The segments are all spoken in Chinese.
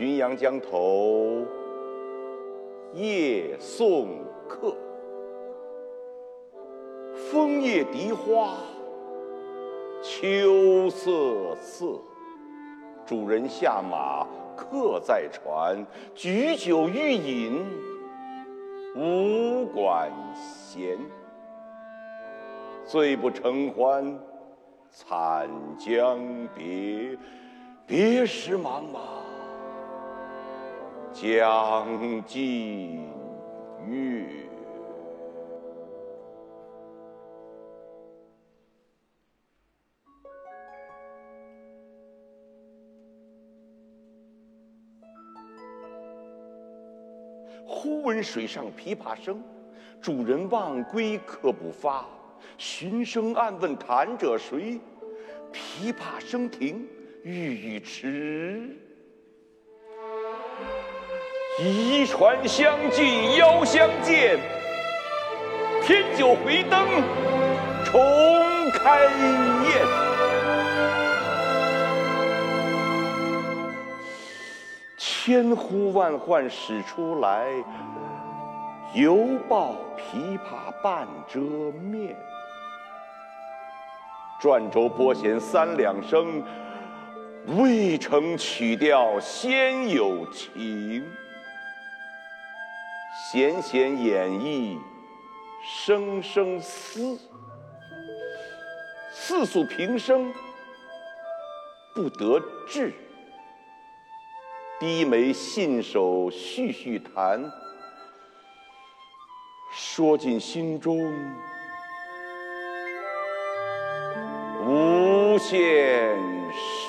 浔阳江头夜送客，枫叶荻花秋瑟瑟。主人下马客在船，举酒欲饮无管弦。醉不成欢惨将别，别时茫茫江浸月。忽闻水上琵琶声，主人忘归客不发。寻声暗问弹者谁？琵琶声停，欲语迟。移船相近邀相见，添酒回灯重开宴。千呼万唤始出来，犹抱琵琶半遮面。转轴拨弦三两声，未成曲调先有情。弦弦掩抑声声思，似诉平生不得志。低眉信手续续弹，说尽心中。无限事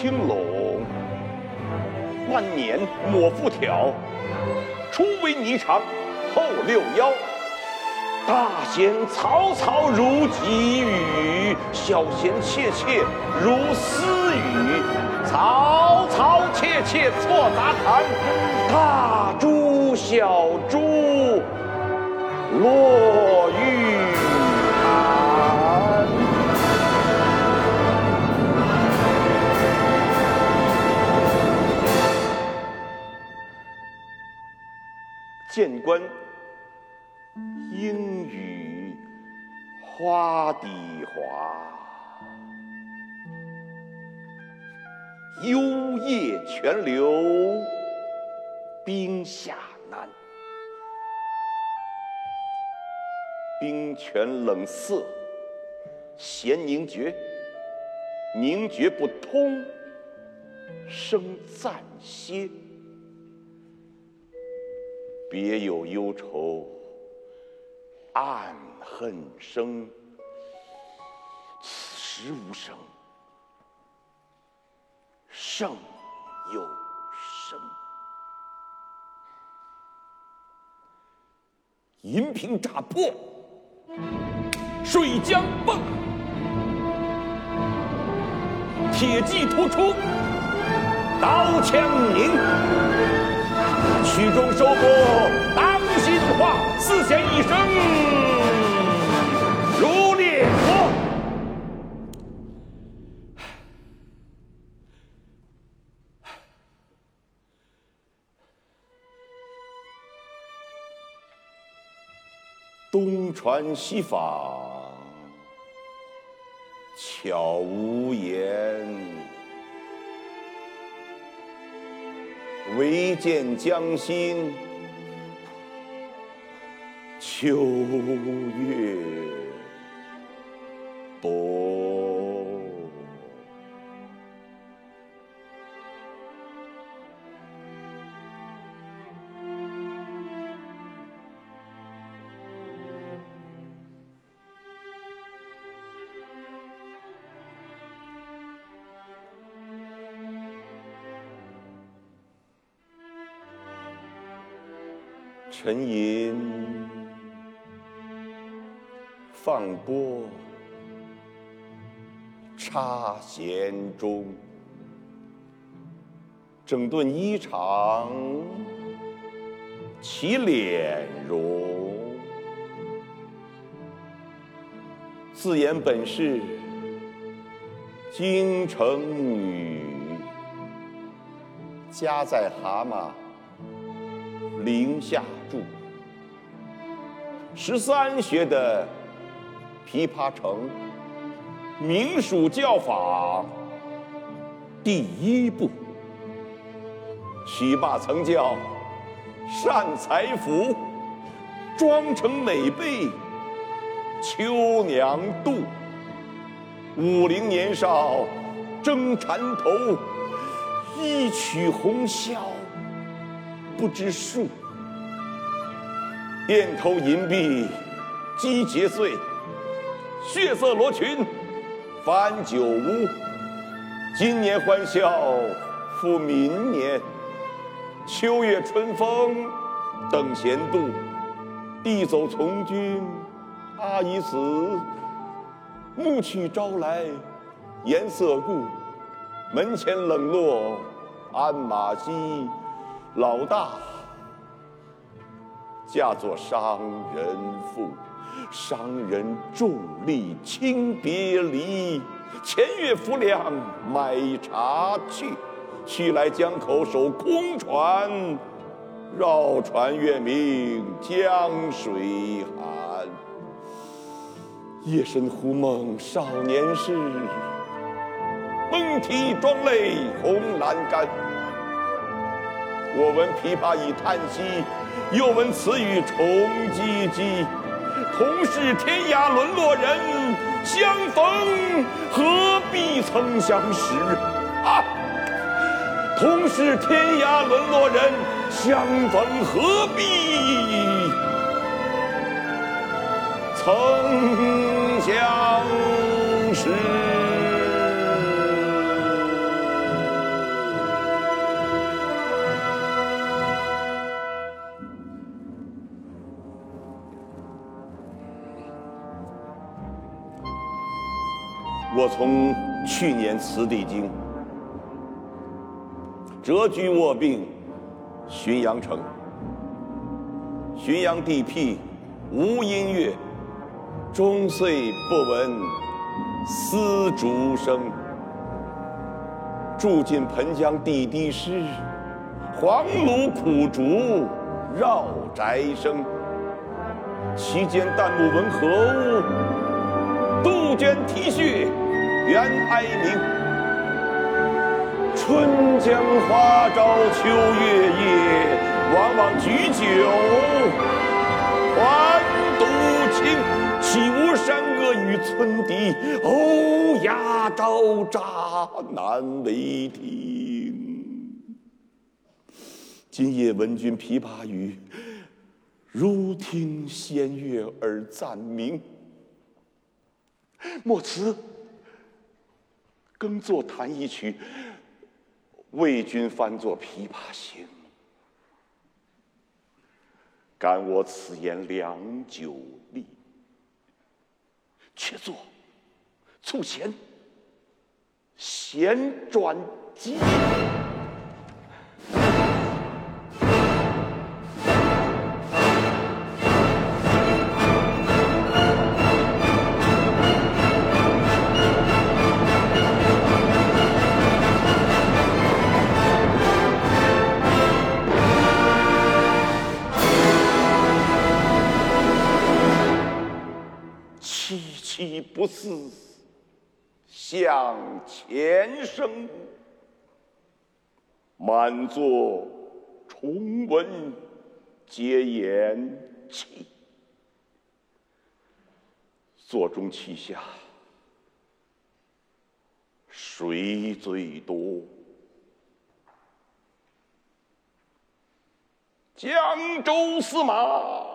青龙万年抹复挑，初为霓裳后六幺。大弦嘈嘈如急雨，小弦切切如私语。嘈嘈切切错杂弹，大珠小珠落玉见官应语花底滑，幽咽泉流冰下难。冰泉冷涩，弦凝绝，凝绝不通，声暂歇。别有忧愁，暗恨生。此时无声，胜有声。银瓶乍破，水浆迸；铁骑突出，刀枪鸣。曲终收拨当心话，四弦一声如烈火。东船西舫，悄无言。唯见江心秋月薄。沉吟，放拨，插弦中，整顿衣裳，起敛容。自言本是京城女，家在蛤蟆陵下。住十三学的琵琶成，名属教坊第一部。许爸曾教善才服，妆成美被秋娘妒。五陵年少争缠头，一曲红绡不知数。钿头银篦击节碎，血色罗裙翻酒污。今年欢笑复明年，秋月春风等闲度。弟走从军他已死，暮去朝来颜色故。门前冷落鞍马稀，老大。嫁作商人妇，商人重利轻别离。前月浮梁买茶去，须来江口守空船。绕船月明江水寒。夜深忽梦少年事，梦啼妆泪红阑干。我闻琵琶已叹息。又闻此语重唧唧，同是天涯沦落人，相逢何必曾相识？啊！同是天涯沦落人，相逢何必曾相识？我从去年辞帝京，谪居卧病浔阳城。浔阳地僻无音乐，终岁不闻丝竹声。住进湓江地低湿，黄芦苦竹绕宅生。其间旦暮闻何物？杜鹃啼血，猿哀鸣。春江花朝秋月夜，往往举酒还独倾。岂无山歌与村笛，欧哑招札难为听。今夜闻君琵琶语，如听仙乐耳暂明。莫辞耕作弹一曲，为君翻作《琵琶行》。感我此言良久立，却坐促弦，弦转急。不似向前声，满座重闻皆言弃。座中泣下，谁最多？江州司马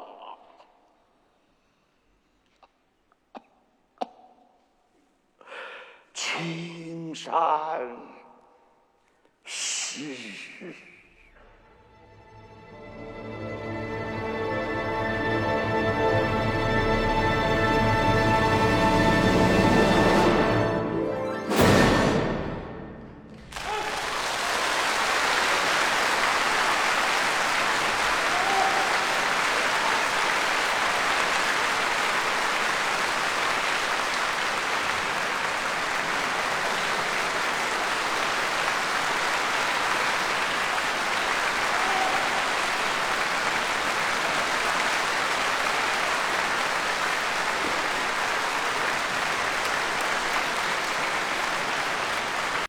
青山湿。